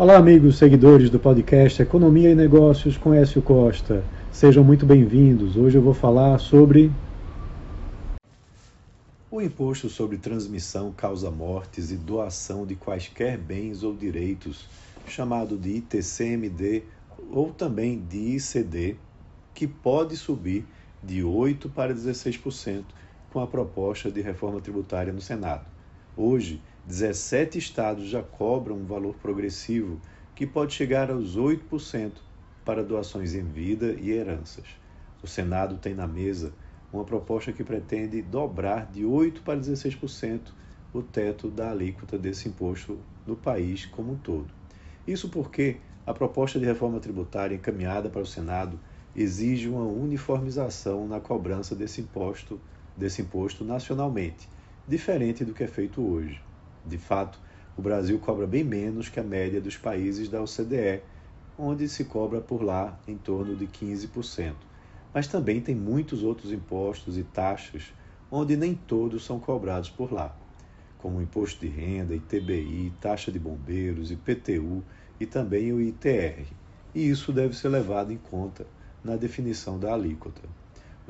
Olá, amigos seguidores do podcast Economia e Negócios com Écio Costa. Sejam muito bem-vindos. Hoje eu vou falar sobre. O imposto sobre transmissão, causa mortes e doação de quaisquer bens ou direitos, chamado de ITCMD ou também de ICD, que pode subir de 8% para 16% com a proposta de reforma tributária no Senado. Hoje, 17 estados já cobram um valor progressivo que pode chegar aos 8% para doações em vida e heranças. O Senado tem na mesa uma proposta que pretende dobrar de 8% para 16% o teto da alíquota desse imposto no país como um todo. Isso porque a proposta de reforma tributária encaminhada para o Senado exige uma uniformização na cobrança desse imposto, desse imposto nacionalmente, diferente do que é feito hoje. De fato, o Brasil cobra bem menos que a média dos países da OCDE, onde se cobra por lá em torno de 15%. Mas também tem muitos outros impostos e taxas onde nem todos são cobrados por lá, como imposto de renda, ITBI, taxa de bombeiros, IPTU e também o ITR. E isso deve ser levado em conta na definição da alíquota.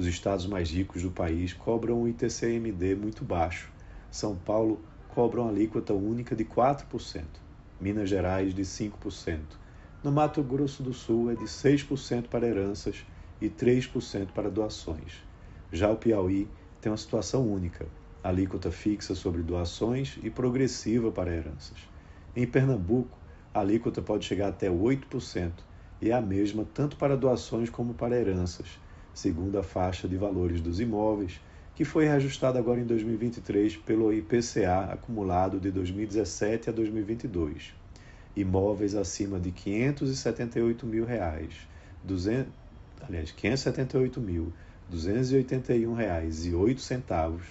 Os estados mais ricos do país cobram um ITCMD muito baixo. São Paulo cobram alíquota única de 4%, Minas Gerais de 5%. No Mato Grosso do Sul é de 6% para heranças e 3% para doações. Já o Piauí tem uma situação única, alíquota fixa sobre doações e progressiva para heranças. Em Pernambuco, a alíquota pode chegar até 8% e é a mesma tanto para doações como para heranças, segundo a faixa de valores dos imóveis que foi reajustado agora em 2023 pelo IPCA acumulado de 2017 a 2022. Imóveis acima de 578 mil reais, 200, aliás, 578 mil 281 reais e 8 centavos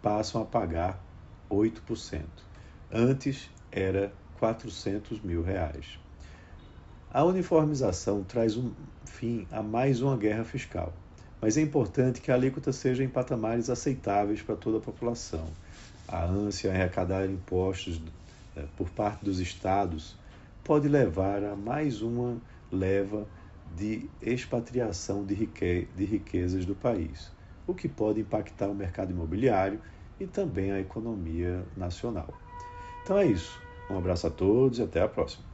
passam a pagar 8%. Antes era 400 mil reais. A uniformização traz um fim a mais uma guerra fiscal mas é importante que a alíquota seja em patamares aceitáveis para toda a população. A ânsia em arrecadar impostos é, por parte dos estados pode levar a mais uma leva de expatriação de, de riquezas do país, o que pode impactar o mercado imobiliário e também a economia nacional. Então é isso. Um abraço a todos e até a próxima.